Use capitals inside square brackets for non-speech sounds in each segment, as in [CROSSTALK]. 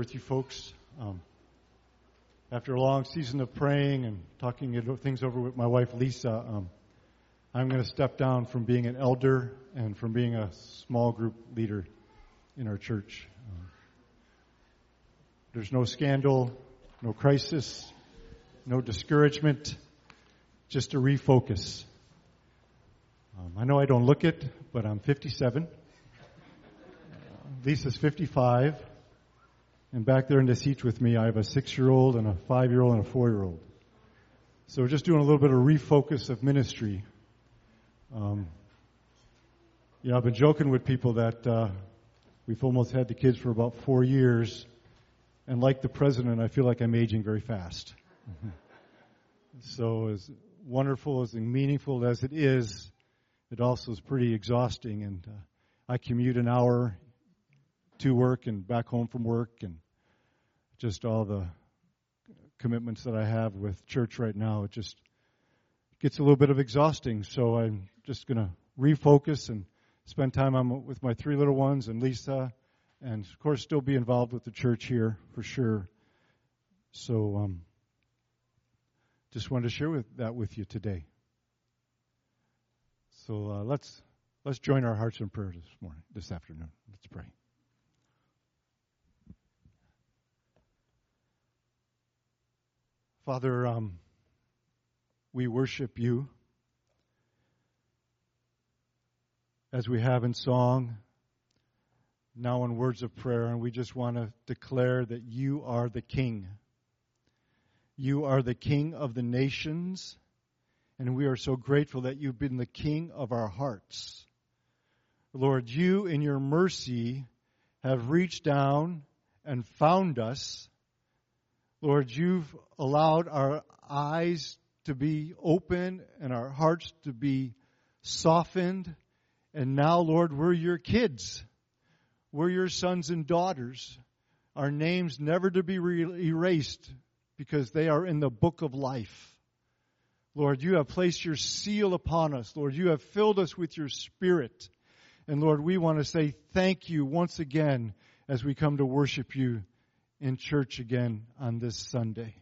with you folks. Um, after a long season of praying and talking things over with my wife Lisa, um, I'm going to step down from being an elder and from being a small group leader in our church. Um, there's no scandal, no crisis, no discouragement, just a refocus. Um, I know I don't look it, but I'm 57. Lisa's 55. And back there in the seats with me, I have a six year old and a five year old and a four year old. So we're just doing a little bit of refocus of ministry. Um, you know, I've been joking with people that uh, we've almost had the kids for about four years. And like the president, I feel like I'm aging very fast. [LAUGHS] so as wonderful, as and meaningful as it is, it also is pretty exhausting. And uh, I commute an hour to work and back home from work and just all the commitments that I have with church right now. It just gets a little bit of exhausting. So I'm just going to refocus and spend time on, with my three little ones and Lisa, and of course still be involved with the church here for sure. So um, just wanted to share with, that with you today. So uh, let's let's join our hearts in prayer this morning, this afternoon. Let's pray. Father, um, we worship you as we have in song, now in words of prayer, and we just want to declare that you are the King. You are the King of the nations, and we are so grateful that you've been the King of our hearts. Lord, you in your mercy have reached down and found us Lord, you've allowed our eyes to be open and our hearts to be softened. And now, Lord, we're your kids. We're your sons and daughters. Our names never to be re- erased because they are in the book of life. Lord, you have placed your seal upon us. Lord, you have filled us with your spirit. And Lord, we want to say thank you once again as we come to worship you in church again on this Sunday.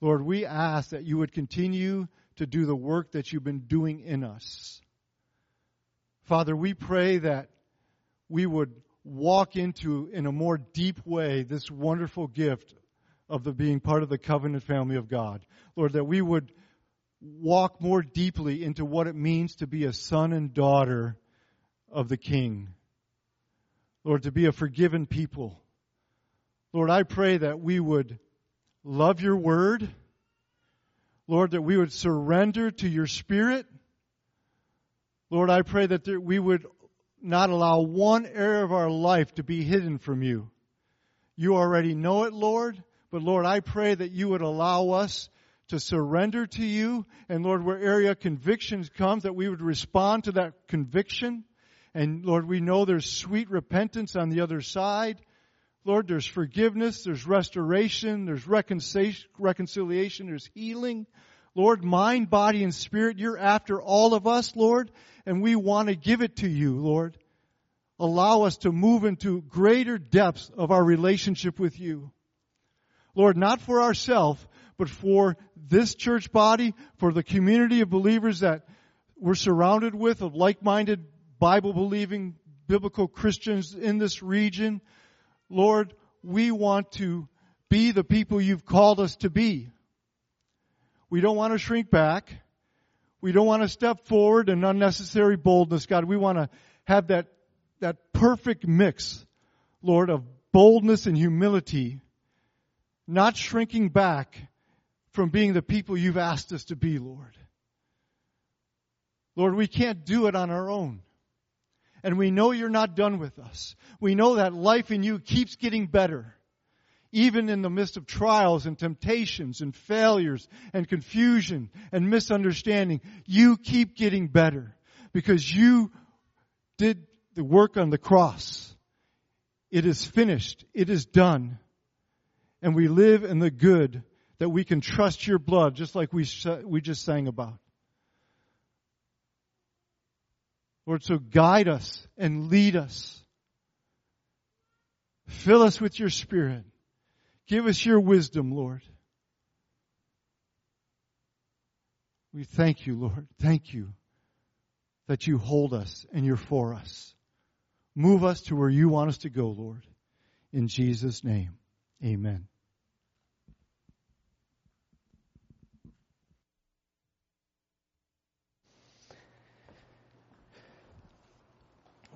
Lord, we ask that you would continue to do the work that you've been doing in us. Father, we pray that we would walk into, in a more deep way, this wonderful gift of the being part of the covenant family of God. Lord, that we would walk more deeply into what it means to be a son and daughter of the King. Lord, to be a forgiven people. Lord, I pray that we would love your word. Lord, that we would surrender to your spirit. Lord, I pray that there, we would not allow one area of our life to be hidden from you. You already know it, Lord, but Lord, I pray that you would allow us to surrender to you. And Lord, where area convictions come, that we would respond to that conviction. And Lord, we know there's sweet repentance on the other side. Lord, there's forgiveness, there's restoration, there's reconciliation, there's healing. Lord, mind, body, and spirit, you're after all of us, Lord, and we want to give it to you, Lord. Allow us to move into greater depths of our relationship with you. Lord, not for ourselves, but for this church body, for the community of believers that we're surrounded with, of like-minded Bible believing biblical Christians in this region. Lord, we want to be the people you've called us to be. We don't want to shrink back. We don't want to step forward in unnecessary boldness, God. We want to have that, that perfect mix, Lord, of boldness and humility, not shrinking back from being the people you've asked us to be, Lord. Lord, we can't do it on our own. And we know you're not done with us. We know that life in you keeps getting better. Even in the midst of trials and temptations and failures and confusion and misunderstanding, you keep getting better because you did the work on the cross. It is finished. It is done. And we live in the good that we can trust your blood, just like we, we just sang about. Lord, so guide us and lead us. Fill us with your spirit. Give us your wisdom, Lord. We thank you, Lord. Thank you that you hold us and you're for us. Move us to where you want us to go, Lord. In Jesus' name, amen.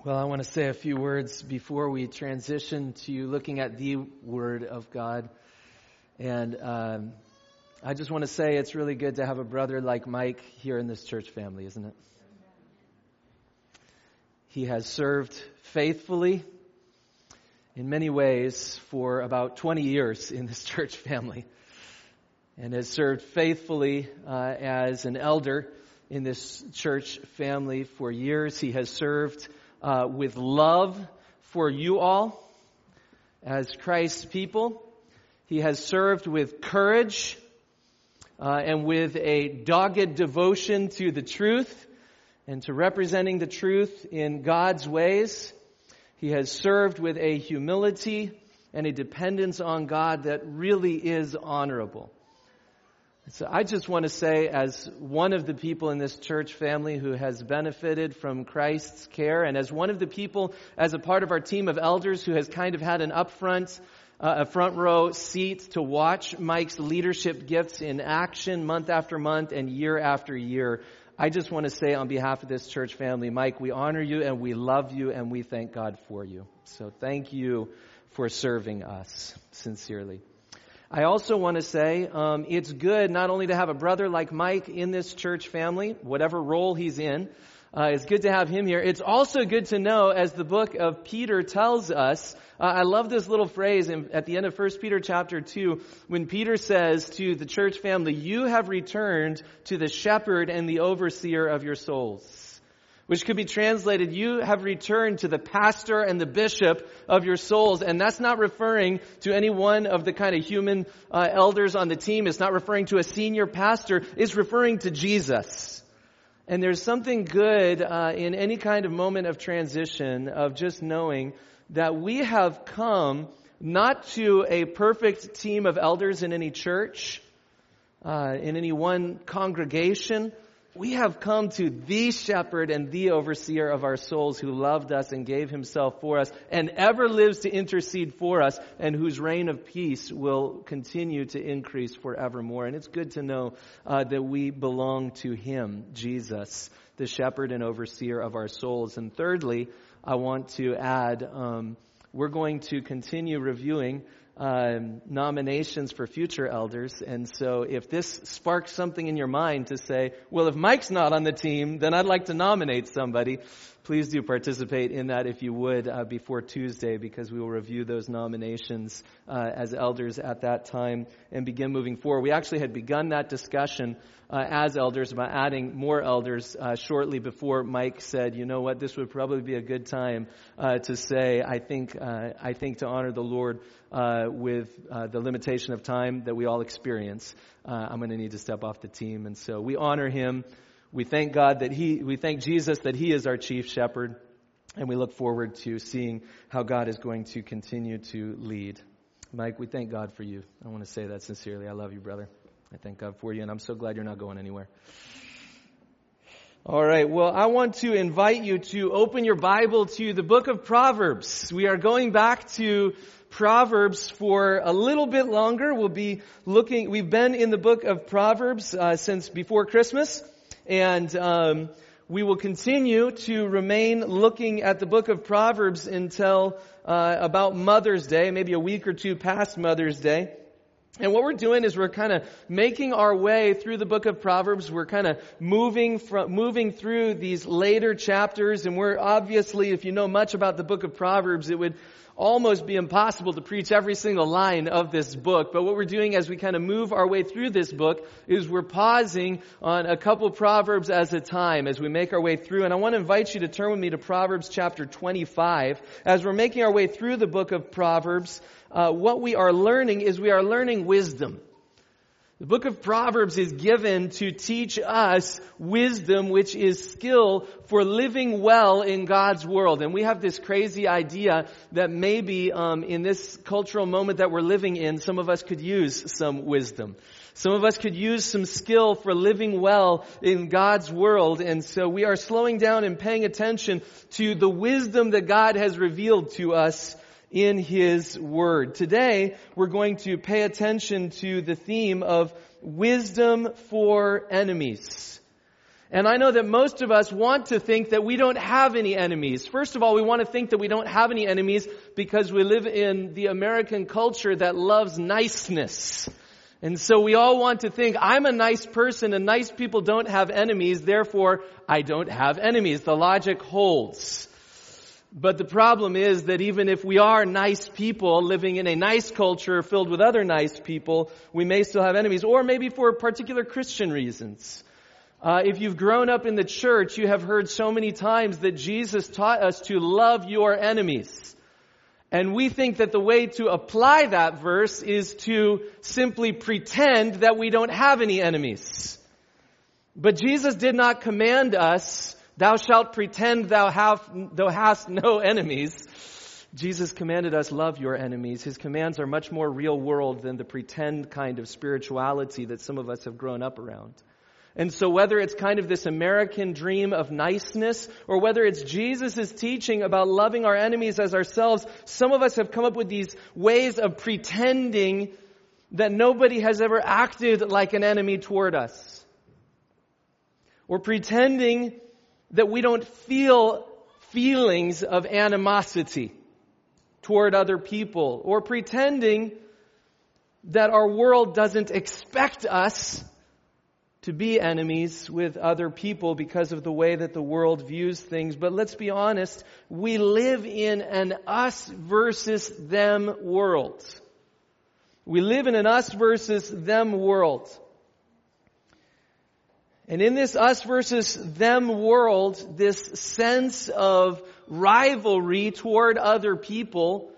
Well, I want to say a few words before we transition to looking at the Word of God. And um, I just want to say it's really good to have a brother like Mike here in this church family, isn't it? He has served faithfully in many ways for about 20 years in this [LAUGHS] church family and has served faithfully uh, as an elder in this church family for years. He has served uh, with love for you all as Christ's people. He has served with courage uh, and with a dogged devotion to the truth and to representing the truth in God's ways. He has served with a humility and a dependence on God that really is honorable. So I just want to say, as one of the people in this church family who has benefited from Christ's care, and as one of the people, as a part of our team of elders who has kind of had an upfront, uh, a front row seat to watch Mike's leadership gifts in action month after month and year after year, I just want to say on behalf of this church family, Mike, we honor you and we love you and we thank God for you. So thank you for serving us sincerely. I also want to say um, it's good not only to have a brother like Mike in this church family, whatever role he's in. Uh, it's good to have him here. It's also good to know, as the book of Peter tells us, uh, I love this little phrase in, at the end of 1 Peter chapter 2, when Peter says to the church family, You have returned to the shepherd and the overseer of your souls which could be translated, you have returned to the pastor and the bishop of your souls. And that's not referring to any one of the kind of human uh, elders on the team. It's not referring to a senior pastor. It's referring to Jesus. And there's something good uh, in any kind of moment of transition of just knowing that we have come not to a perfect team of elders in any church, uh, in any one congregation, we have come to the shepherd and the overseer of our souls who loved us and gave himself for us and ever lives to intercede for us and whose reign of peace will continue to increase forevermore. And it's good to know uh, that we belong to him, Jesus, the shepherd and overseer of our souls. And thirdly, I want to add, um, we're going to continue reviewing um, nominations for future elders. And so if this sparks something in your mind to say, well, if Mike's not on the team, then I'd like to nominate somebody, please do participate in that if you would uh, before Tuesday because we will review those nominations uh, as elders at that time and begin moving forward. We actually had begun that discussion uh, as elders about adding more elders uh, shortly before Mike said, you know what, this would probably be a good time uh, to say, I think, uh, I think to honor the Lord uh, with uh, the limitation of time that we all experience, I'm going to need to step off the team. And so we honor him. We thank God that he, we thank Jesus that he is our chief shepherd. And we look forward to seeing how God is going to continue to lead. Mike, we thank God for you. I want to say that sincerely. I love you, brother. I thank God for you, and I'm so glad you're not going anywhere. All right. Well, I want to invite you to open your Bible to the book of Proverbs. We are going back to Proverbs for a little bit longer. We'll be looking, we've been in the book of Proverbs uh, since before Christmas, and um, we will continue to remain looking at the book of Proverbs until uh, about Mother's Day, maybe a week or two past Mother's Day. And what we're doing is we're kind of making our way through the book of Proverbs. We're kind of moving from, moving through these later chapters. And we're obviously, if you know much about the book of Proverbs, it would almost be impossible to preach every single line of this book. But what we're doing as we kind of move our way through this book is we're pausing on a couple Proverbs as a time as we make our way through. And I want to invite you to turn with me to Proverbs chapter 25. As we're making our way through the book of Proverbs, uh, what we are learning is we are learning wisdom. The book of Proverbs is given to teach us wisdom, which is skill for living well in God's world. And we have this crazy idea that maybe um, in this cultural moment that we're living in, some of us could use some wisdom. Some of us could use some skill for living well in God's world. And so we are slowing down and paying attention to the wisdom that God has revealed to us in His Word. Today, we're going to pay attention to the theme of wisdom for enemies. And I know that most of us want to think that we don't have any enemies. First of all, we want to think that we don't have any enemies because we live in the American culture that loves niceness. And so we all want to think, I'm a nice person and nice people don't have enemies, therefore I don't have enemies. The logic holds. But the problem is that even if we are nice people living in a nice culture filled with other nice people, we may still have enemies, or maybe for particular Christian reasons. Uh, if you've grown up in the church, you have heard so many times that Jesus taught us to love your enemies. And we think that the way to apply that verse is to simply pretend that we don't have any enemies. But Jesus did not command us Thou shalt pretend thou, have, thou hast no enemies. Jesus commanded us love your enemies. His commands are much more real world than the pretend kind of spirituality that some of us have grown up around. And so whether it's kind of this American dream of niceness or whether it's Jesus' teaching about loving our enemies as ourselves, some of us have come up with these ways of pretending that nobody has ever acted like an enemy toward us. Or pretending that we don't feel feelings of animosity toward other people or pretending that our world doesn't expect us to be enemies with other people because of the way that the world views things. But let's be honest, we live in an us versus them world. We live in an us versus them world. And in this us versus them world, this sense of rivalry toward other people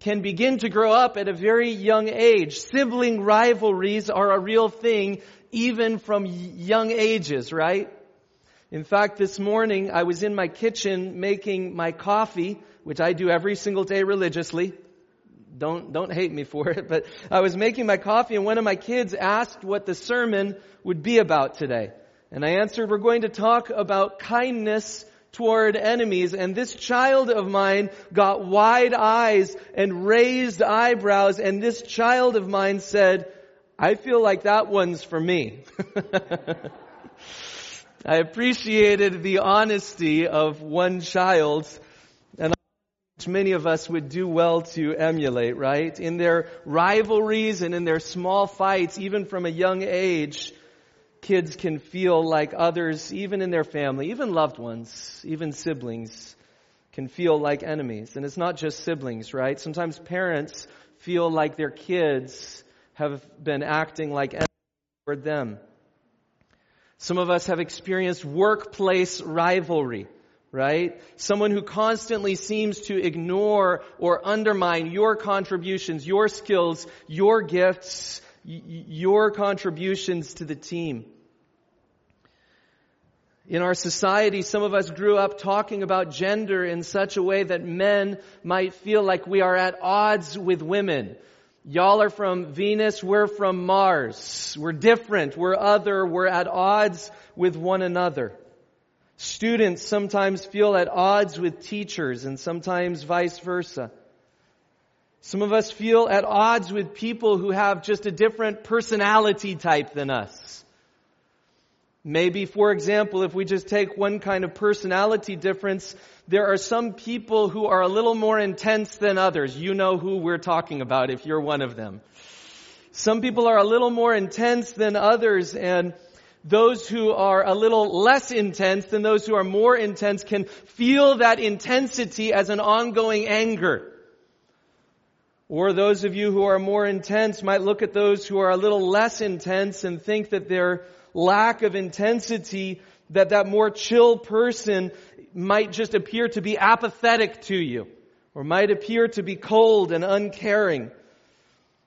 can begin to grow up at a very young age. Sibling rivalries are a real thing even from young ages, right? In fact, this morning I was in my kitchen making my coffee, which I do every single day religiously. Don't, don't hate me for it, but I was making my coffee and one of my kids asked what the sermon would be about today. And I answered, we're going to talk about kindness toward enemies. And this child of mine got wide eyes and raised eyebrows. And this child of mine said, I feel like that one's for me. [LAUGHS] I appreciated the honesty of one child and which many of us would do well to emulate, right? In their rivalries and in their small fights, even from a young age, kids can feel like others, even in their family, even loved ones, even siblings, can feel like enemies. And it's not just siblings, right? Sometimes parents feel like their kids have been acting like enemies toward them. Some of us have experienced workplace rivalry, right? Someone who constantly seems to ignore or undermine your contributions, your skills, your gifts, your contributions to the team. In our society, some of us grew up talking about gender in such a way that men might feel like we are at odds with women. Y'all are from Venus, we're from Mars. We're different, we're other, we're at odds with one another. Students sometimes feel at odds with teachers and sometimes vice versa. Some of us feel at odds with people who have just a different personality type than us. Maybe, for example, if we just take one kind of personality difference, there are some people who are a little more intense than others. You know who we're talking about if you're one of them. Some people are a little more intense than others and those who are a little less intense than those who are more intense can feel that intensity as an ongoing anger. Or those of you who are more intense might look at those who are a little less intense and think that they're lack of intensity that that more chill person might just appear to be apathetic to you or might appear to be cold and uncaring.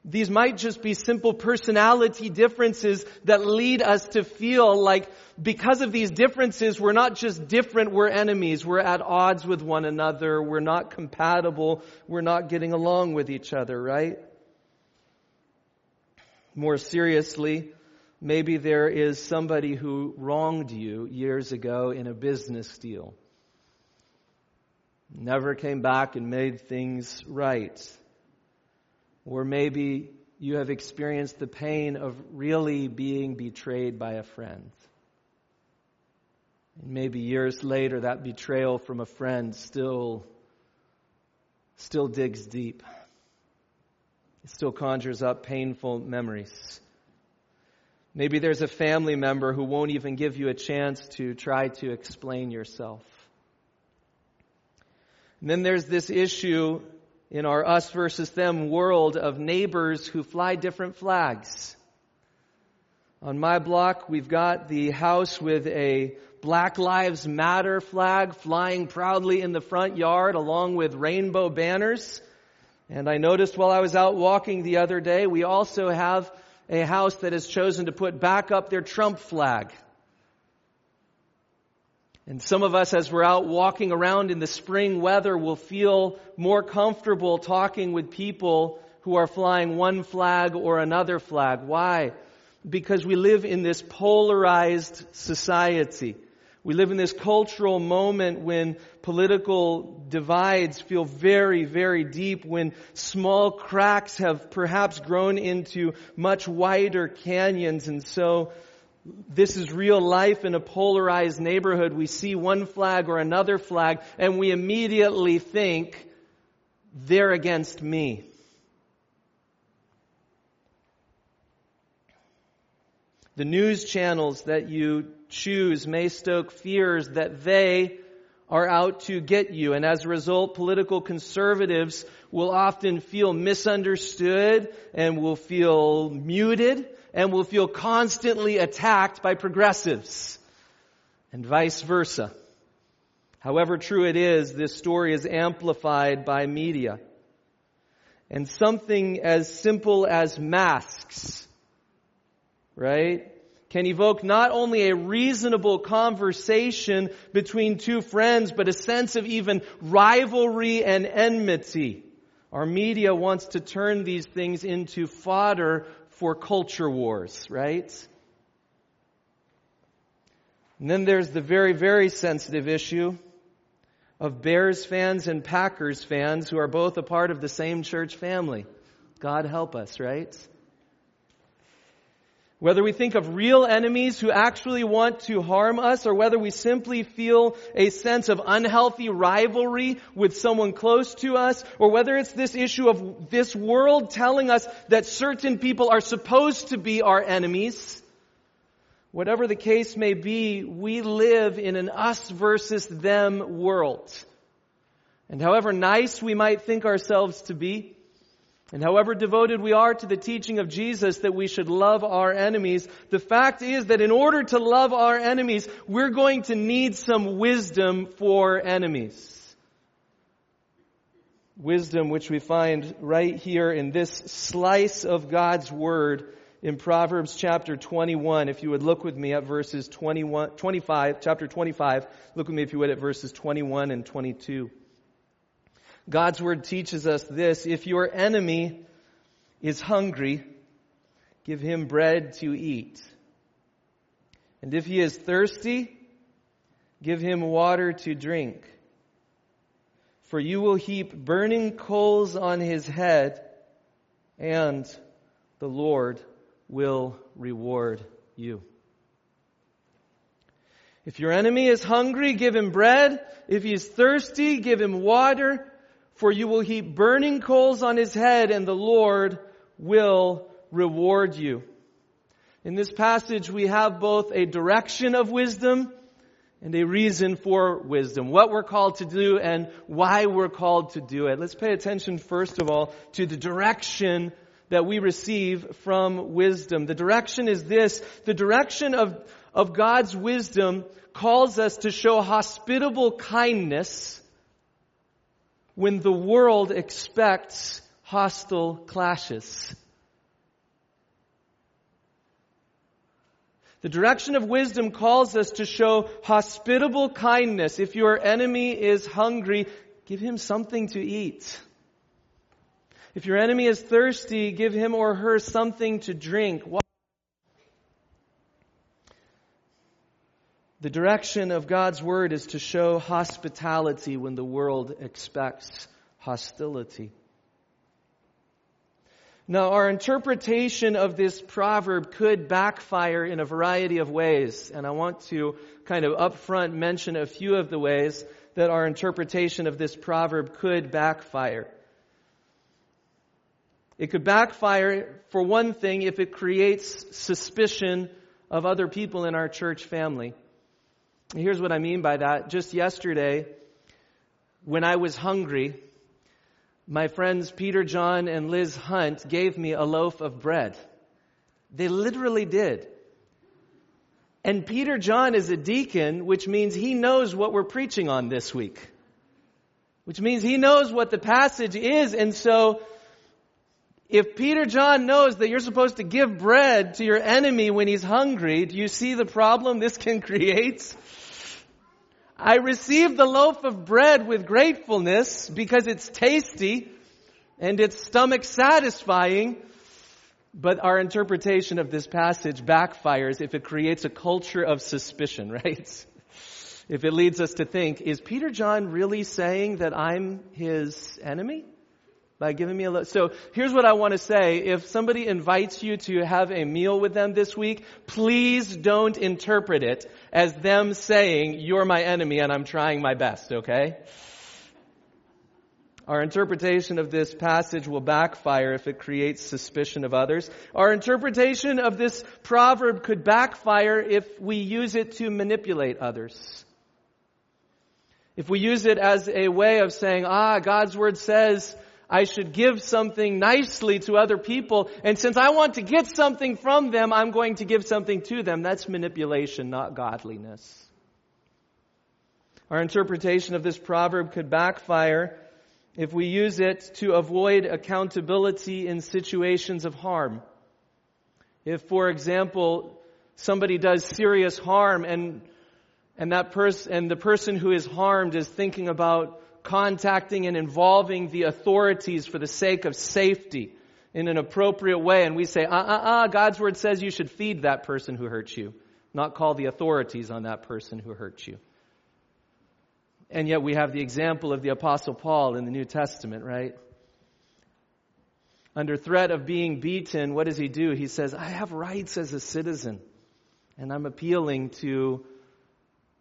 These might just be simple personality differences that lead us to feel like because of these differences, we're not just different, we're enemies. We're at odds with one another. We're not compatible. We're not getting along with each other, right? More seriously, maybe there is somebody who wronged you years ago in a business deal. Never came back and made things right. Or maybe you have experienced the pain of really being betrayed by a friend. And maybe years later, that betrayal from a friend still, still digs deep. It still conjures up painful memories. Maybe there's a family member who won't even give you a chance to try to explain yourself. And then there's this issue in our us versus them world of neighbors who fly different flags. On my block, we've got the house with a Black Lives Matter flag flying proudly in the front yard along with rainbow banners. And I noticed while I was out walking the other day, we also have a house that has chosen to put back up their Trump flag. And some of us, as we're out walking around in the spring weather, will feel more comfortable talking with people who are flying one flag or another flag. Why? Because we live in this polarized society. We live in this cultural moment when political divides feel very, very deep, when small cracks have perhaps grown into much wider canyons. And so this is real life in a polarized neighborhood. We see one flag or another flag and we immediately think, they're against me. The news channels that you choose may stoke fears that they are out to get you. And as a result, political conservatives will often feel misunderstood and will feel muted and will feel constantly attacked by progressives and vice versa. However true it is, this story is amplified by media. And something as simple as masks, right, can evoke not only a reasonable conversation between two friends, but a sense of even rivalry and enmity. Our media wants to turn these things into fodder for culture wars, right? And then there's the very, very sensitive issue of Bears fans and Packers fans who are both a part of the same church family. God help us, right? Whether we think of real enemies who actually want to harm us or whether we simply feel a sense of unhealthy rivalry with someone close to us or whether it's this issue of this world telling us that certain people are supposed to be our enemies, whatever the case may be, we live in an us versus them world. And however nice we might think ourselves to be, and however devoted we are to the teaching of Jesus that we should love our enemies, the fact is that in order to love our enemies, we're going to need some wisdom for enemies. Wisdom which we find right here in this slice of God's Word in Proverbs chapter 21. If you would look with me at verses 21, 25, chapter 25, look with me if you would at verses 21 and 22. God's word teaches us this. If your enemy is hungry, give him bread to eat. And if he is thirsty, give him water to drink. For you will heap burning coals on his head, and the Lord will reward you. If your enemy is hungry, give him bread. If he is thirsty, give him water for you will heap burning coals on his head and the Lord will reward you. In this passage, we have both a direction of wisdom and a reason for wisdom. What we're called to do and why we're called to do it. Let's pay attention first of all to the direction that we receive from wisdom. The direction is this. The direction of, of God's wisdom calls us to show hospitable kindness when the world expects hostile clashes. The direction of wisdom calls us to show hospitable kindness. If your enemy is hungry, give him something to eat. If your enemy is thirsty, give him or her something to drink. Why? The direction of God's word is to show hospitality when the world expects hostility. Now, our interpretation of this proverb could backfire in a variety of ways, and I want to kind of upfront mention a few of the ways that our interpretation of this proverb could backfire. It could backfire, for one thing, if it creates suspicion of other people in our church family. Here's what I mean by that. Just yesterday, when I was hungry, my friends Peter John and Liz Hunt gave me a loaf of bread. They literally did. And Peter John is a deacon, which means he knows what we're preaching on this week. Which means he knows what the passage is. And so, if Peter John knows that you're supposed to give bread to your enemy when he's hungry, do you see the problem this can [LAUGHS] create? I received the loaf of bread with gratefulness because it's tasty and it's stomach satisfying. But our interpretation of this passage backfires if it creates a culture of suspicion, [LAUGHS] right? If it leads us to think, is Peter John really saying that I'm his enemy? By giving me a. So here's what I want to say. If somebody invites you to have a meal with them this week, please don't interpret it as them saying, you're my enemy and I'm trying my best, okay? Our interpretation of this passage will backfire if it creates suspicion of others. Our interpretation of this proverb could backfire if we use it to manipulate others. If we use it as a way of saying, ah, God's word says I should give something nicely to other people. And since I want to get something from them, I'm going to give something to them. That's manipulation, not godliness. Our interpretation of this proverb could backfire if we use it to avoid accountability in situations of harm. If, for example, somebody does serious harm and and that person and the person who is harmed is thinking about contacting and involving the authorities for the sake of safety in an appropriate way. And we say, uh uh uh, God's word says you should feed that person who hurts you, not call the authorities on that person who hurts you. And yet we have the example of the Apostle Paul in the New Testament, right? Under threat of being beaten, what does he do? He says, I have rights as a citizen, and I'm appealing to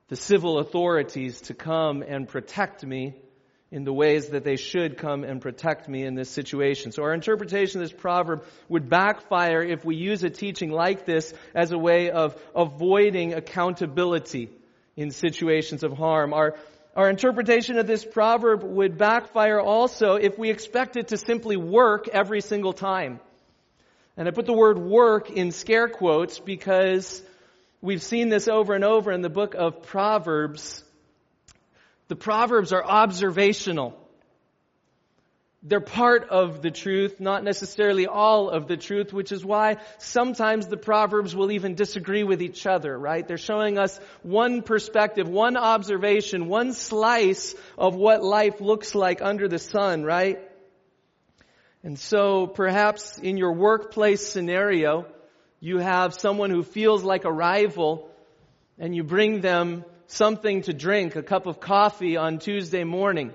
the civil authorities to come and protect me in the ways that they should come and protect me in this situation. So our interpretation of this proverb would backfire if we use a teaching like this as a way of avoiding accountability in situations of harm. Our, our interpretation of this proverb would backfire also if we expect it to simply work every single time. And I put the word work in scare quotes because we've seen this over and over in the book of Proverbs the Proverbs are observational. They're part of the truth, not necessarily all of the truth, which is why sometimes the Proverbs will even disagree with each other, right? They're showing us one perspective, one observation, one slice of what life looks like under the sun, right? And so perhaps in your workplace scenario, you have someone who feels like a rival and you bring them something to drink, a cup of coffee on Tuesday morning,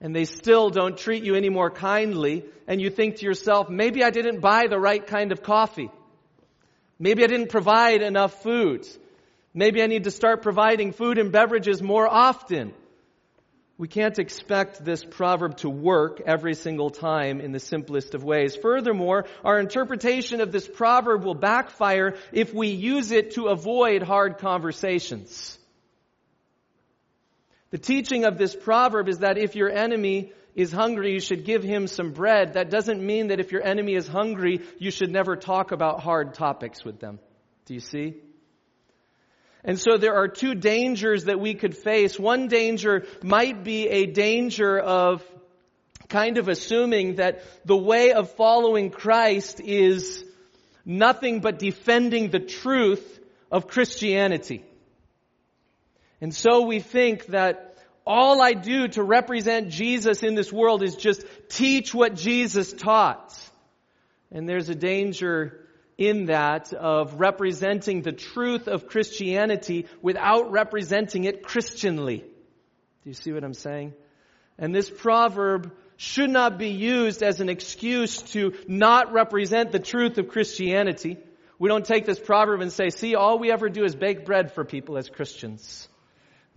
and they still don't treat you any more kindly, and you think to yourself, maybe I didn't buy the right kind of coffee. Maybe I didn't provide enough food. Maybe I need to start providing food and beverages more often. We can't expect this proverb to work every single time in the simplest of ways. Furthermore, our interpretation of this proverb will backfire if we use it to avoid hard conversations. The teaching of this proverb is that if your enemy is hungry, you should give him some bread. That doesn't mean that if your enemy is hungry, you should never talk about hard topics with them. Do you see? And so there are two dangers that we could face. One danger might be a danger of kind of assuming that the way of following Christ is nothing but defending the truth of Christianity. And so we think that all I do to represent Jesus in this world is just teach what Jesus taught. And there's a danger in that of representing the truth of Christianity without representing it Christianly. Do you see what I'm saying? And this proverb should not be used as an excuse to not represent the truth of Christianity. We don't take this proverb and say, see, all we ever do is bake bread for people as Christians.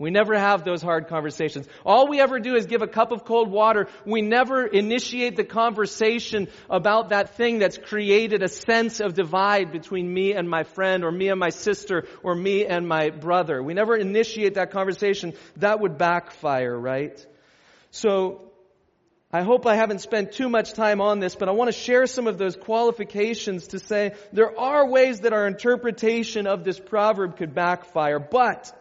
We never have those hard conversations. All we ever do is give a cup of cold water. We never initiate the conversation about that thing that's created a sense of divide between me and my friend or me and my sister or me and my brother. We never initiate that conversation. That would backfire, right? So, I hope I haven't spent too much time on this, but I want to share some of those qualifications to say there are ways that our interpretation of this proverb could backfire, but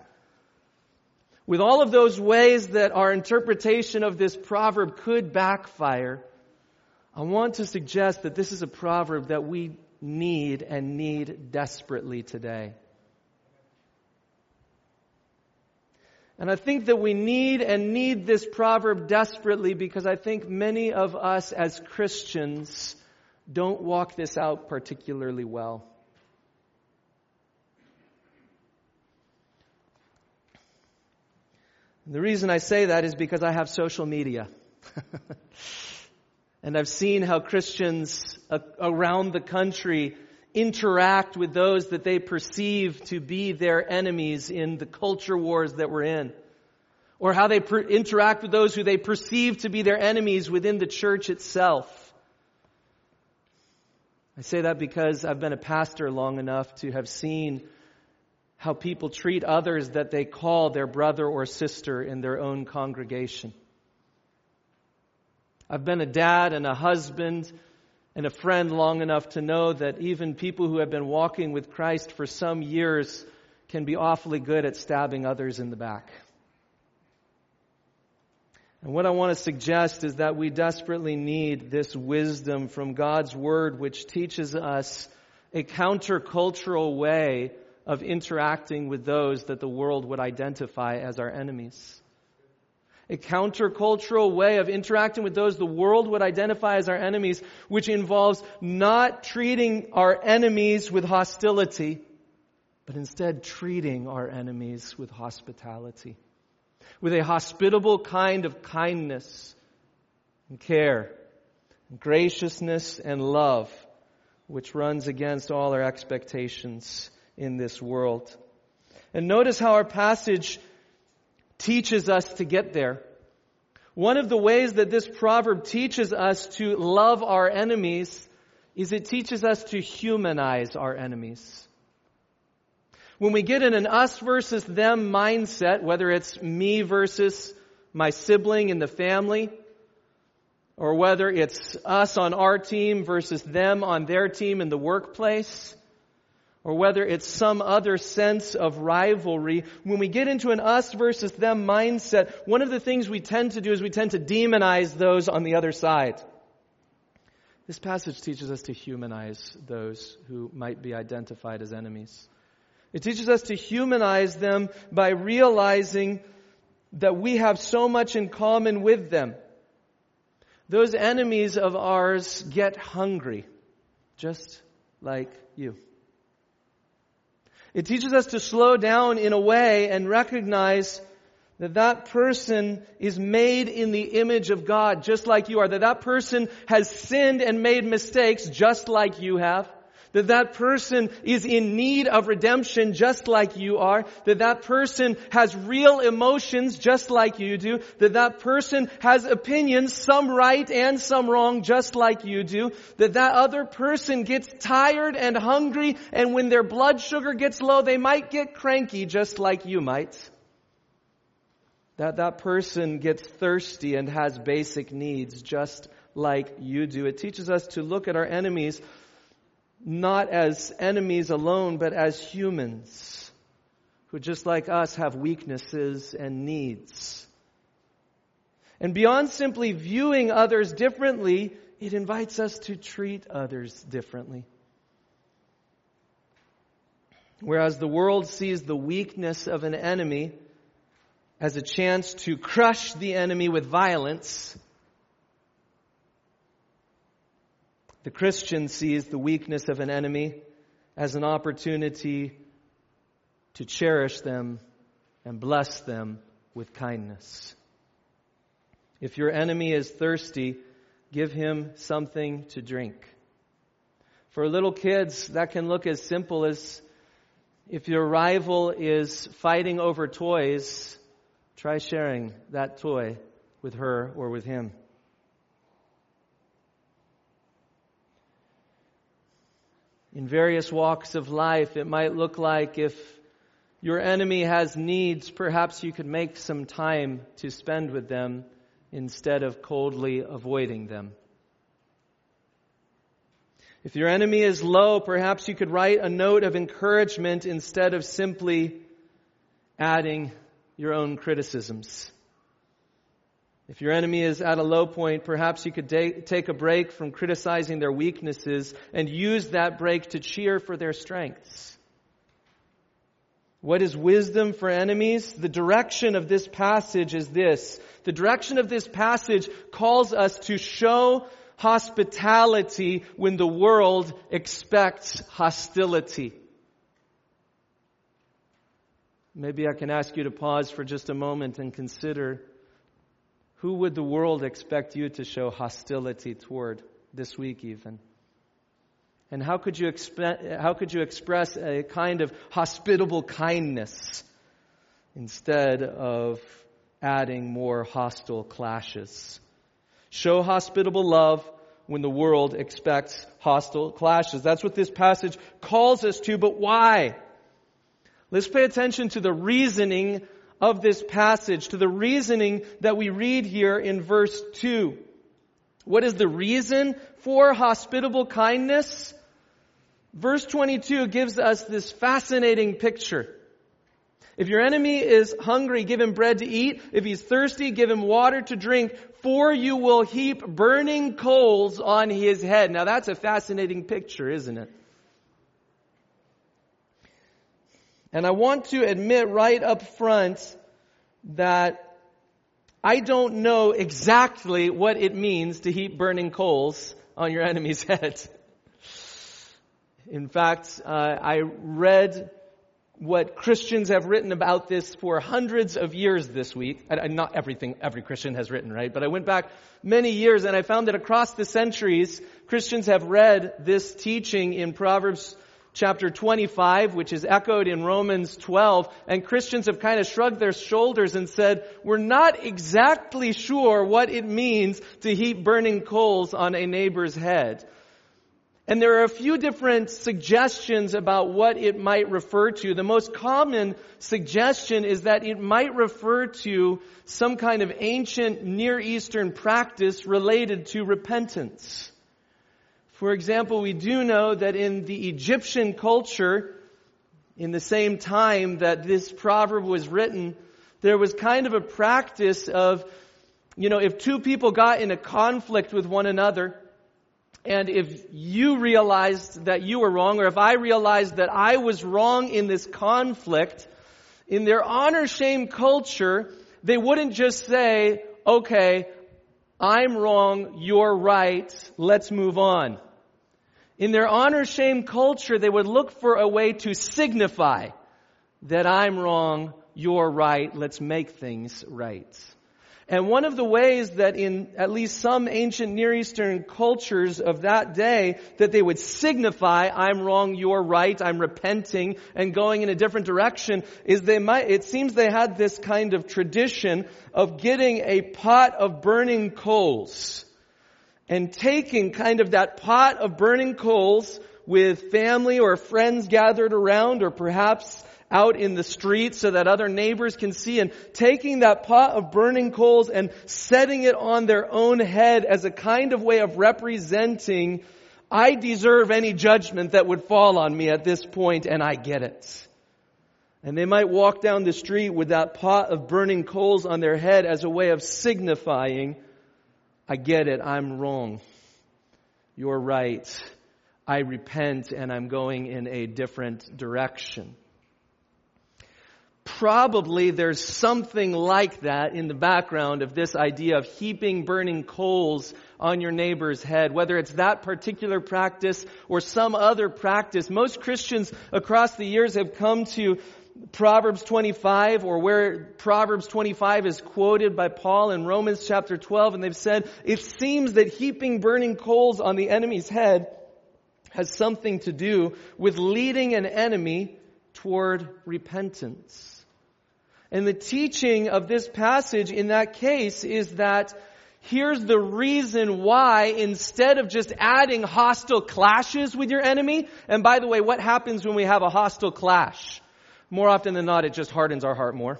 with all of those ways that our interpretation of this proverb could backfire, I want to suggest that this is a proverb that we need and need desperately today. And I think that we need and need this proverb desperately because I think many of us as Christians don't walk this out particularly well. The reason I say that is because I have social media. [LAUGHS] and I've seen how Christians uh, around the country interact with those that they perceive to be their enemies in the culture wars that we're in. Or how they per- interact with those who they perceive to be their enemies within the church itself. I say that because I've been a pastor long enough to have seen how people treat others that they call their brother or sister in their own congregation. I've been a dad and a husband and a friend long enough to know that even people who have been walking with Christ for some years can be awfully good at stabbing others in the back. And what I want to suggest is that we desperately need this wisdom from God's Word, which teaches us a countercultural way of interacting with those that the world would identify as our enemies. A countercultural way of interacting with those the world would identify as our enemies, which involves not treating our enemies with hostility, but instead treating our enemies with hospitality. With a hospitable kind of kindness and care, and graciousness and love, which runs against all our expectations in this world. And notice how our passage teaches us to get there. One of the ways that this proverb teaches us to love our enemies is it teaches us to humanize our enemies. When we get in an us versus them mindset, whether it's me versus my sibling in the family, or whether it's us on our team versus them on their team in the workplace, or whether it's some other sense of rivalry, when we get into an us versus them mindset, one of the things we tend to do is we tend to demonize those on the other side. This passage teaches us to humanize those who might be identified as enemies. It teaches us to humanize them by realizing that we have so much in common with them. Those enemies of ours get hungry, just like you. It teaches us to slow down in a way and recognize that that person is made in the image of God just like you are. That that person has sinned and made mistakes just like you have that that person is in need of redemption just like you are, that that person has real emotions just like you do, that that person has opinions, some right and some wrong just like you do, that that other person gets tired and hungry and when their blood sugar gets low they might get cranky just like you might. That that person gets thirsty and has basic needs just like you do. It teaches us to look at our enemies not as enemies alone, but as humans who, just like us, have weaknesses and needs. And beyond simply viewing others differently, it invites us to treat others differently. Whereas the world sees the weakness of an enemy as a chance to crush the enemy with violence, the Christian sees the weakness of an enemy as an opportunity to cherish them and bless them with kindness. If your enemy is thirsty, give him something to drink. For little kids, that can look as simple as if your rival is fighting over toys, try sharing that toy with her or with him. In various walks of life, it might look like if your enemy has needs, perhaps you could make some time to spend with them instead of coldly avoiding them. If your enemy is low, perhaps you could write a note of encouragement instead of simply adding your own criticisms. If your enemy is at a low point, perhaps you could take a break from criticizing their weaknesses and use that break to cheer for their strengths. What is wisdom for enemies? The direction of this passage is this. The direction of this passage calls us to show hospitality when the world expects hostility. Maybe I can ask you to pause for just a moment and consider who would the world expect you to show hostility toward this week even? And how could you, how could you express a kind of hospitable kindness instead of adding more hostile clashes? Show hospitable love when the world expects hostile clashes. That's what this passage calls us to, but why? Let's pay attention to the reasoning of this passage, to the reasoning that we read here in verse 2. What is the reason for hospitable kindness? Verse 22 gives us this fascinating picture. If your enemy is hungry, give him bread to eat. If he's thirsty, give him water to drink, for you will heap burning coals on his head. Now that's a fascinating picture, isn't it? And I want to admit right up front that I don't know exactly what it means to heap burning coals on your [LAUGHS] enemy's head. In fact, uh, I read what Christians have written about this for hundreds of years this week. not everything every Christian has written, right? But I went back many years and I found that across the centuries, Christians have read this teaching in Proverbs chapter 25, which is echoed in Romans 12, and Christians have kind of shrugged their shoulders and said, we're not exactly sure what it means to heap burning coals on a neighbor's head. And there are a few different suggestions about what it might refer to. The most common suggestion is that it might refer to some kind of ancient Near Eastern practice related to repentance. For example, we do know that in the Egyptian culture, in the same time that this proverb was written, there was kind of a practice of, you know, if two people got in a conflict with one another, and if you realized that you were wrong, or if I realized that I was wrong in this conflict, in their honor shame culture, they wouldn't just say, okay, I'm wrong, you're right, let's move on. In their honor shame culture, they would look for a way to signify that I'm wrong, you're right, let's make things right. And one of the ways that in at least some ancient Near Eastern cultures of that day, that they would signify, I'm wrong, you're right, I'm repenting and going in a different direction, is they might, it seems they had this kind of tradition of getting a pot of burning coals and taking kind of that pot of burning coals with family or friends gathered around or perhaps out in the street so that other neighbors can see and taking that pot of burning coals and setting it on their own head as a kind of way of representing, I deserve any judgment that would fall on me at this point and I get it. And they might walk down the street with that pot of burning coals on their head as a way of signifying, I get it, I'm wrong. You're right. I repent and I'm going in a different direction. Probably there's something like that in the background of this idea of heaping burning coals on your neighbor's head, whether it's that particular practice or some other practice. Most Christians across the years have come to Proverbs 25 or where Proverbs 25 is quoted by Paul in Romans chapter 12 and they've said, it seems that heaping burning coals on the enemy's head has something to do with leading an enemy toward repentance. And the teaching of this passage in that case is that here's the reason why instead of just adding hostile clashes with your enemy, and by the way, what happens when we have a hostile clash? More often than not, it just hardens our heart more.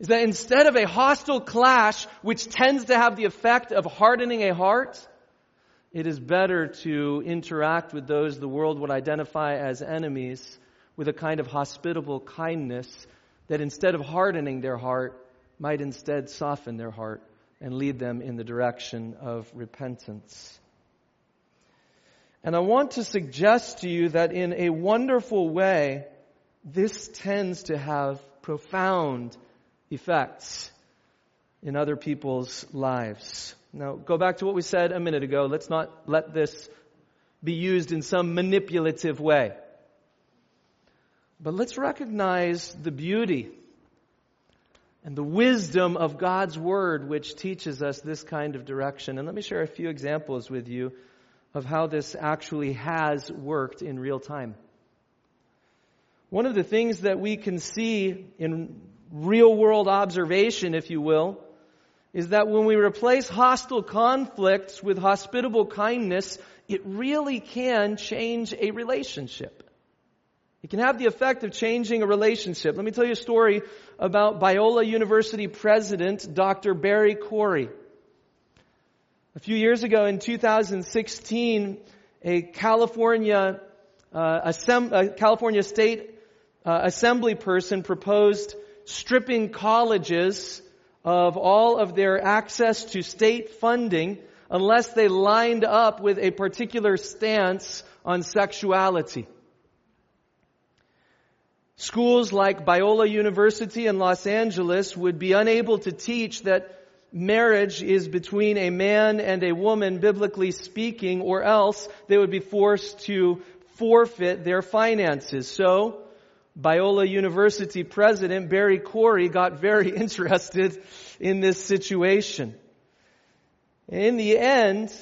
Is that instead of a hostile clash, which tends to have the effect of hardening a heart, it is better to interact with those the world would identify as enemies with a kind of hospitable kindness that instead of hardening their heart, might instead soften their heart and lead them in the direction of repentance. And I want to suggest to you that in a wonderful way, this tends to have profound effects in other people's lives. Now, go back to what we said a minute ago. Let's not let this be used in some manipulative way. But let's recognize the beauty and the wisdom of God's Word, which teaches us this kind of direction. And let me share a few examples with you of how this actually has worked in real time. One of the things that we can see in real world observation, if you will, is that when we replace hostile conflicts with hospitable kindness, it really can change a relationship. It can have the effect of changing a relationship. Let me tell you a story about Biola University president, Dr. Barry Corey. A few years ago in 2016, a California, uh, Assemb- a California state uh, assembly person proposed stripping colleges of all of their access to state funding unless they lined up with a particular stance on sexuality. Schools like Biola University in Los Angeles would be unable to teach that marriage is between a man and a woman, biblically speaking, or else they would be forced to forfeit their finances. So, Biola University president Barry Corey got very [LAUGHS] interested in this situation. In the end,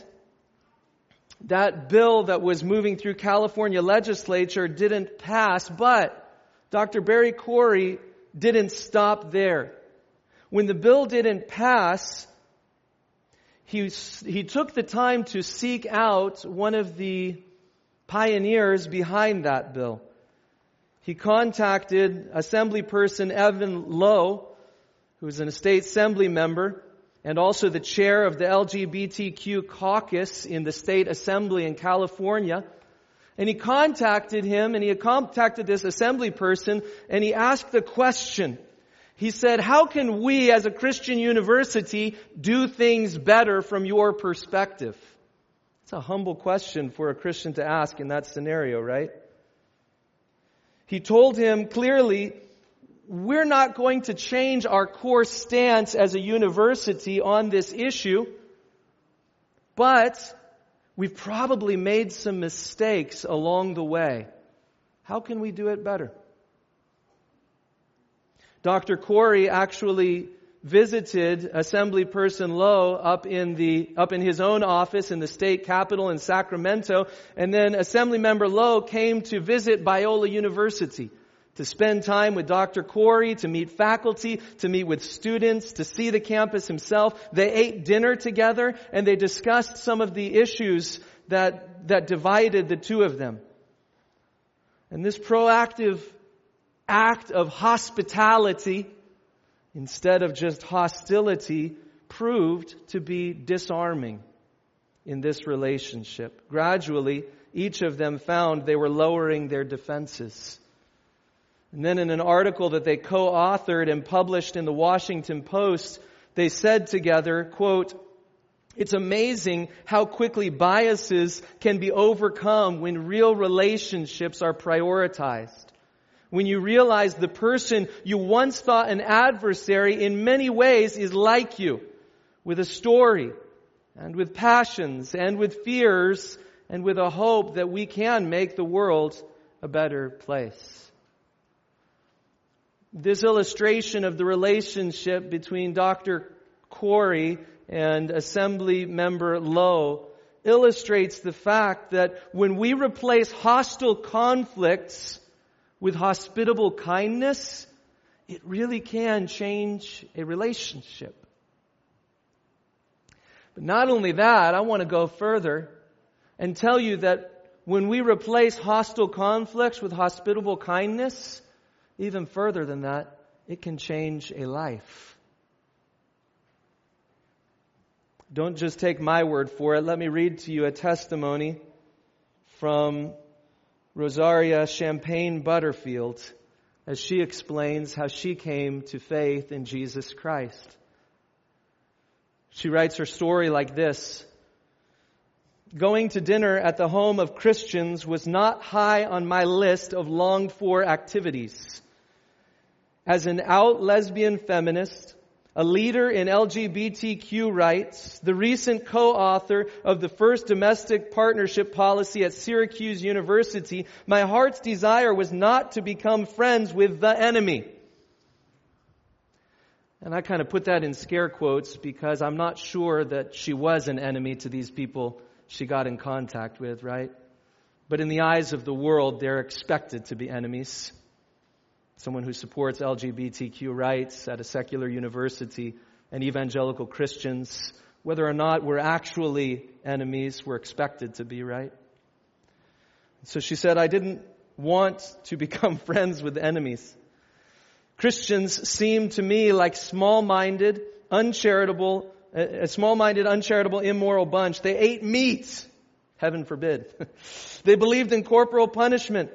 that bill that was moving through California legislature didn't pass, but Dr. Barry Corey didn't stop there. When the bill didn't pass, he, he took the time to seek out one of the pioneers behind that bill. He contacted Assemblyperson Evan Low, who's an state assembly member, and also the chair of the LGBTQ caucus in the state assembly in California. And he contacted him and he contacted this assembly person and he asked the question. He said, how can we as a Christian university do things better from your perspective? It's a humble question for a Christian to ask in that scenario, right? He told him clearly, we're not going to change our core stance as a university on this issue, but We've probably made some mistakes along the way. How can we do it better? Dr. Corey actually visited Assemblyperson Low up in the, up in his own office in the state capitol in Sacramento, and then Assemblymember Low came to visit Biola University to spend time with Dr. Corey, to meet faculty, to meet with students, to see the campus himself. They ate dinner together and they discussed some of the issues that, that divided the two of them. And this proactive act of hospitality, instead of just hostility, proved to be disarming in this relationship. Gradually, each of them found they were lowering their defenses. And then in an article that they co-authored and published in the Washington Post, they said together, quote, It's amazing how quickly biases can be overcome when real relationships are prioritized. When you realize the person you once thought an adversary in many ways is like you, with a story, and with passions, and with fears, and with a hope that we can make the world a better place. This illustration of the relationship between Dr. Corey and Assembly Member Low illustrates the fact that when we replace hostile conflicts with hospitable kindness, it really can change a relationship. But not only that, I want to go further and tell you that when we replace hostile conflicts with hospitable kindness, even further than that, it can change a life. Don't just take my word for it. Let me read to you a testimony from Rosaria Champagne Butterfield as she explains how she came to faith in Jesus Christ. She writes her story like this. Going to dinner at the home of Christians was not high on my list of longed for activities. As an out lesbian feminist, a leader in LGBTQ rights, the recent co-author of the first domestic partnership policy at Syracuse University, my heart's desire was not to become friends with the enemy. And I kind of put that in scare quotes because I'm not sure that she was an enemy to these people she got in contact with, right? But in the eyes of the world, they're expected to be enemies someone who supports LGBTQ rights at a secular university, and evangelical Christians, whether or not we're actually enemies, we're expected to be, right? So she said, I didn't want to [LAUGHS] become friends with enemies. Christians seem to me like small-minded, uncharitable, a small-minded, uncharitable, immoral bunch. They ate meat. Heaven forbid. [LAUGHS] they believed in corporal punishment.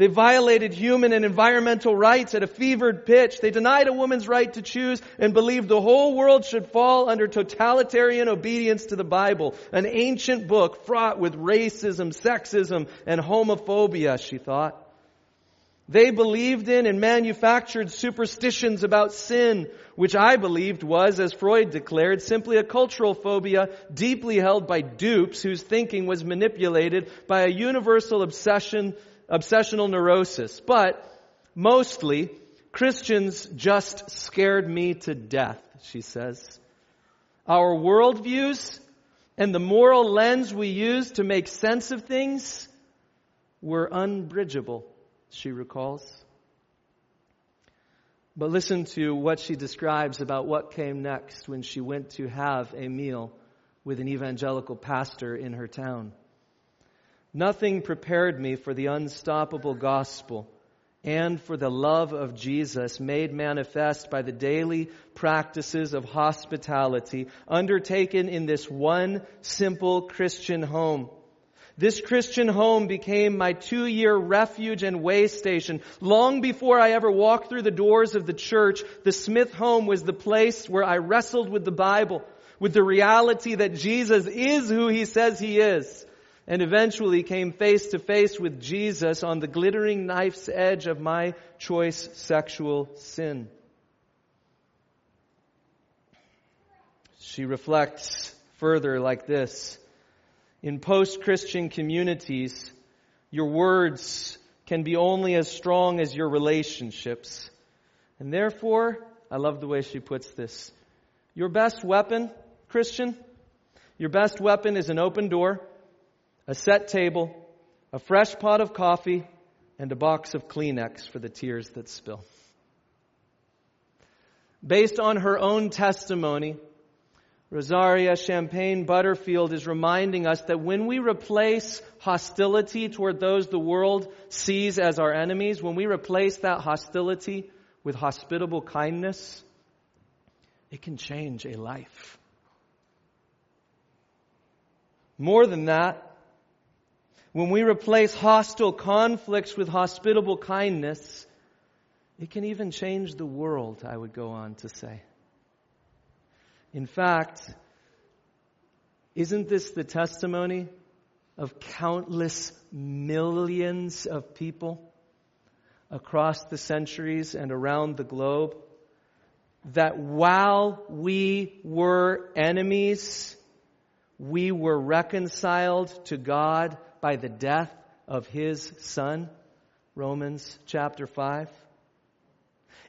They violated human and environmental rights at a fevered pitch. They denied a woman's right to choose and believed the whole world should fall under totalitarian obedience to the Bible, an ancient book fraught with racism, sexism, and homophobia, she thought. They believed in and manufactured superstitions about sin, which I believed was, as Freud declared, simply a cultural phobia deeply held by dupes whose thinking was manipulated by a universal obsession obsessional neurosis. But mostly, Christians just scared me to death, she says. Our worldviews and the moral lens we use to make sense of things were unbridgeable, she recalls. But listen to what she describes about what came next when she went to have a meal with an evangelical pastor in her town. Nothing prepared me for the unstoppable gospel and for the love of Jesus made manifest by the daily practices of hospitality undertaken in this one simple Christian home. This Christian home became my two year refuge and way station. Long before I ever walked through the doors of the church, the Smith home was the place where I wrestled with the Bible, with the reality that Jesus is who he says he is and eventually came face to face with Jesus on the glittering knife's edge of my choice sexual sin. She reflects further like this. In post-Christian communities, your words can be only as strong as your relationships. And therefore, I love the way she puts this. Your best weapon, Christian, your best weapon is an open door a set table, a fresh pot of coffee, and a box of Kleenex for the tears that spill. Based on her own testimony, Rosaria Champagne Butterfield is reminding us that when we replace hostility toward those the world sees as our enemies, when we replace that hostility with hospitable kindness, it can change a life. More than that, when we replace hostile conflicts with hospitable kindness, it can even change the world, I would go on to say. In fact, Isn't this the testimony of countless millions of people across the centuries and around the globe? That while we were enemies, we were reconciled to God by the death of His Son? Romans chapter 5.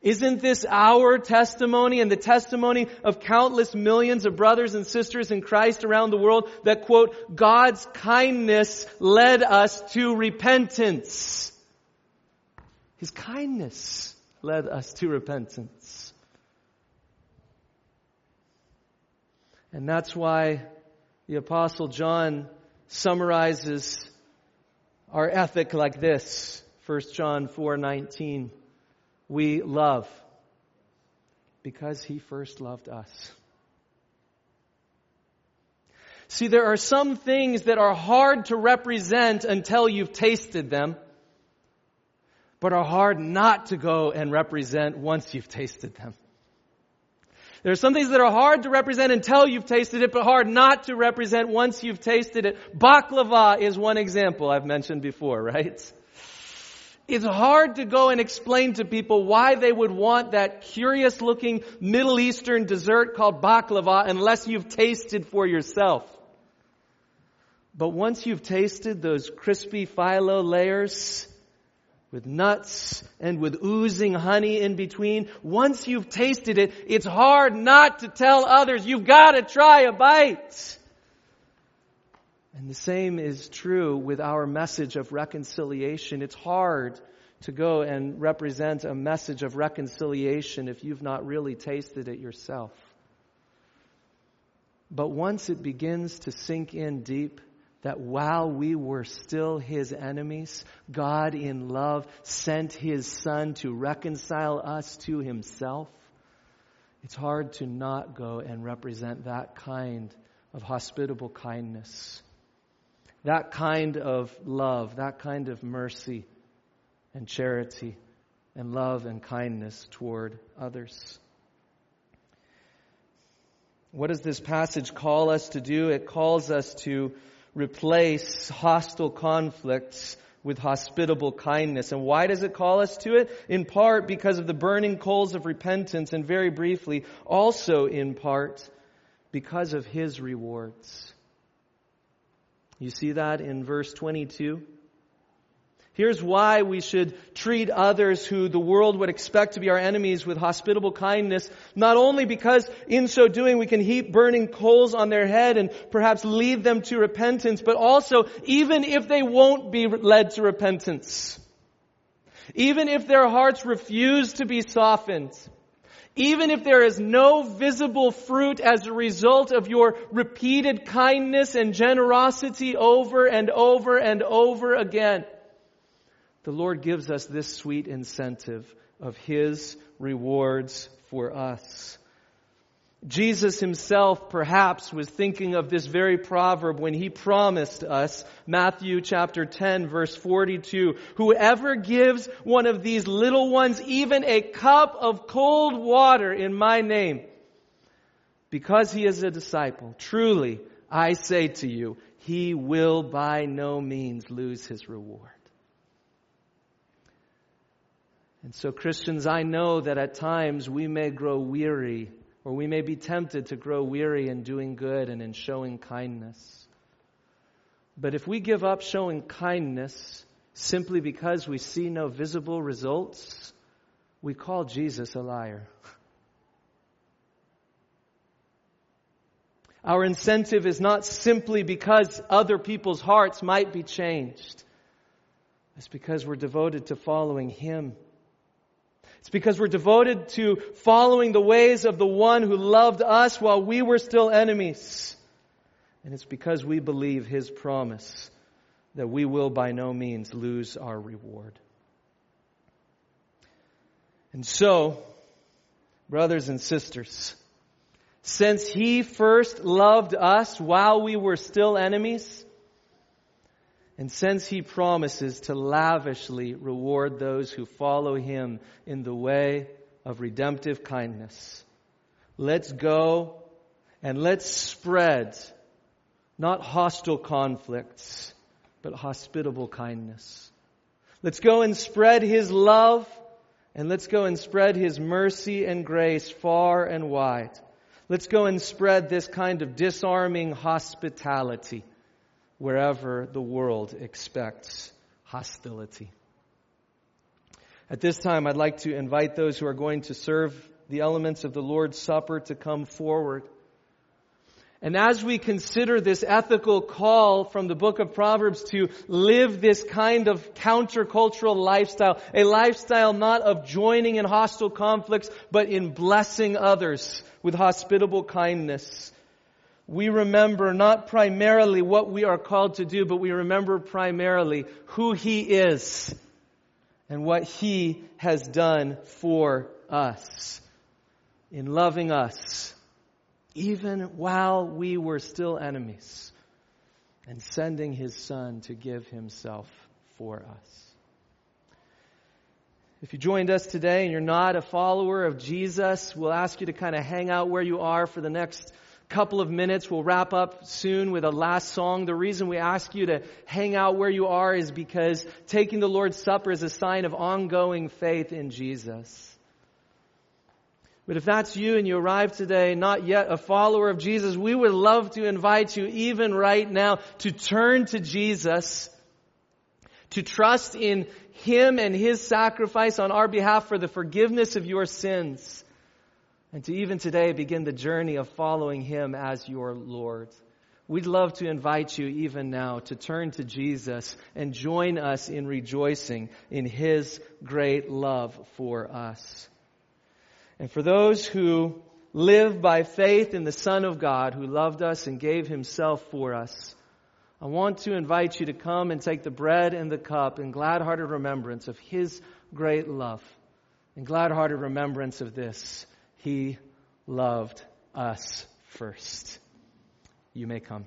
Isn't this our testimony and the testimony of countless millions of brothers and sisters in Christ around the world that quote, God's kindness led us to repentance? His kindness led us to repentance. And that's why the apostle John summarizes our ethic like this. 1 John 4:19 we love because he first loved us. See, there are some things that are hard to represent until you've tasted them, but are hard not to go and represent once you've tasted them. There are some things that are hard to represent until you've tasted it, but hard not to represent once you've tasted it. Baklava is one example I've mentioned before, right? It's hard to go and explain to people why they would want that curious looking Middle Eastern dessert called baklava unless you've tasted for yourself. But once you've tasted those crispy phyllo layers with nuts and with oozing honey in between, once you've tasted it, it's hard not to tell others, you've got to try a bite. And the same is true with our message of reconciliation. It's hard to go and represent a message of reconciliation if you've not really tasted it yourself. But once it begins to sink in deep, that while we were still his enemies, God in love sent his son to reconcile us to himself. It's hard to not go and represent that kind of hospitable kindness that kind of love, that kind of mercy and charity and love and kindness toward others. What does this passage call us to do? It calls us to replace hostile conflicts with hospitable kindness. And why does it call us to it? In part because of the burning coals of repentance, and very briefly, also in part because of His rewards. You see that in verse 22? Here's why we should treat others who the world would expect to be our enemies with hospitable kindness, not only because in so doing we can heap burning coals on their head and perhaps lead them to repentance, but also even if they won't be led to repentance. Even if their hearts refuse to be softened, even if there is no visible fruit as a result of your repeated kindness and generosity over and over and over again, the Lord gives us this sweet incentive of His rewards for us. Jesus himself perhaps was thinking of this very proverb when he promised us, Matthew chapter 10 verse 42, whoever gives one of these little ones even a cup of cold water in my name, because he is a disciple, truly I say to you, he will by no means lose his reward. And so Christians, I know that at times we may grow weary or we may be tempted to grow weary in doing good and in showing kindness. But if we give up showing kindness simply because we see no visible results, we call Jesus a liar. Our incentive is not simply because other people's hearts might be changed. It's because we're devoted to following Him it's because we're devoted to following the ways of the one who loved us while we were still enemies. And it's because we believe his promise that we will by no means lose our reward. And so, brothers and sisters, since he first loved us while we were still enemies, and since he promises to lavishly reward those who follow him in the way of redemptive kindness, let's go and let's spread not hostile conflicts, but hospitable kindness. Let's go and spread His love, and let's go and spread His mercy and grace far and wide. Let's go and spread this kind of disarming hospitality wherever the world expects hostility. At this time, I'd like to invite those who are going to serve the elements of the Lord's Supper to come forward. And as we consider this ethical call from the book of Proverbs to live this kind of countercultural lifestyle, a lifestyle not of joining in hostile conflicts, but in blessing others with hospitable kindness, we remember not primarily what we are called to do, but we remember primarily who He is and what He has done for us in loving us even while we were still enemies, and sending his son to give himself for us. If you joined us today and you're not a follower of Jesus, we'll ask you to kind of hang out where you are for the next couple of minutes. We'll wrap up soon with a last song. The reason we ask you to hang out where you are is because taking the Lord's Supper is a sign of ongoing faith in Jesus. But if that's you and you arrive today not yet a follower of Jesus, we would love to invite you even right now to turn to Jesus, to trust in Him and His sacrifice on our behalf for the forgiveness of your sins, and to even today begin the journey of following Him as your Lord. We'd love to invite you even now to turn to Jesus and join us in rejoicing in His great love for us. And for those who live by faith in the Son of God who loved us and gave himself for us, I want to invite you to come and take the bread and the cup in glad hearted remembrance of his great love. In glad hearted remembrance of this, he loved us first. You may come.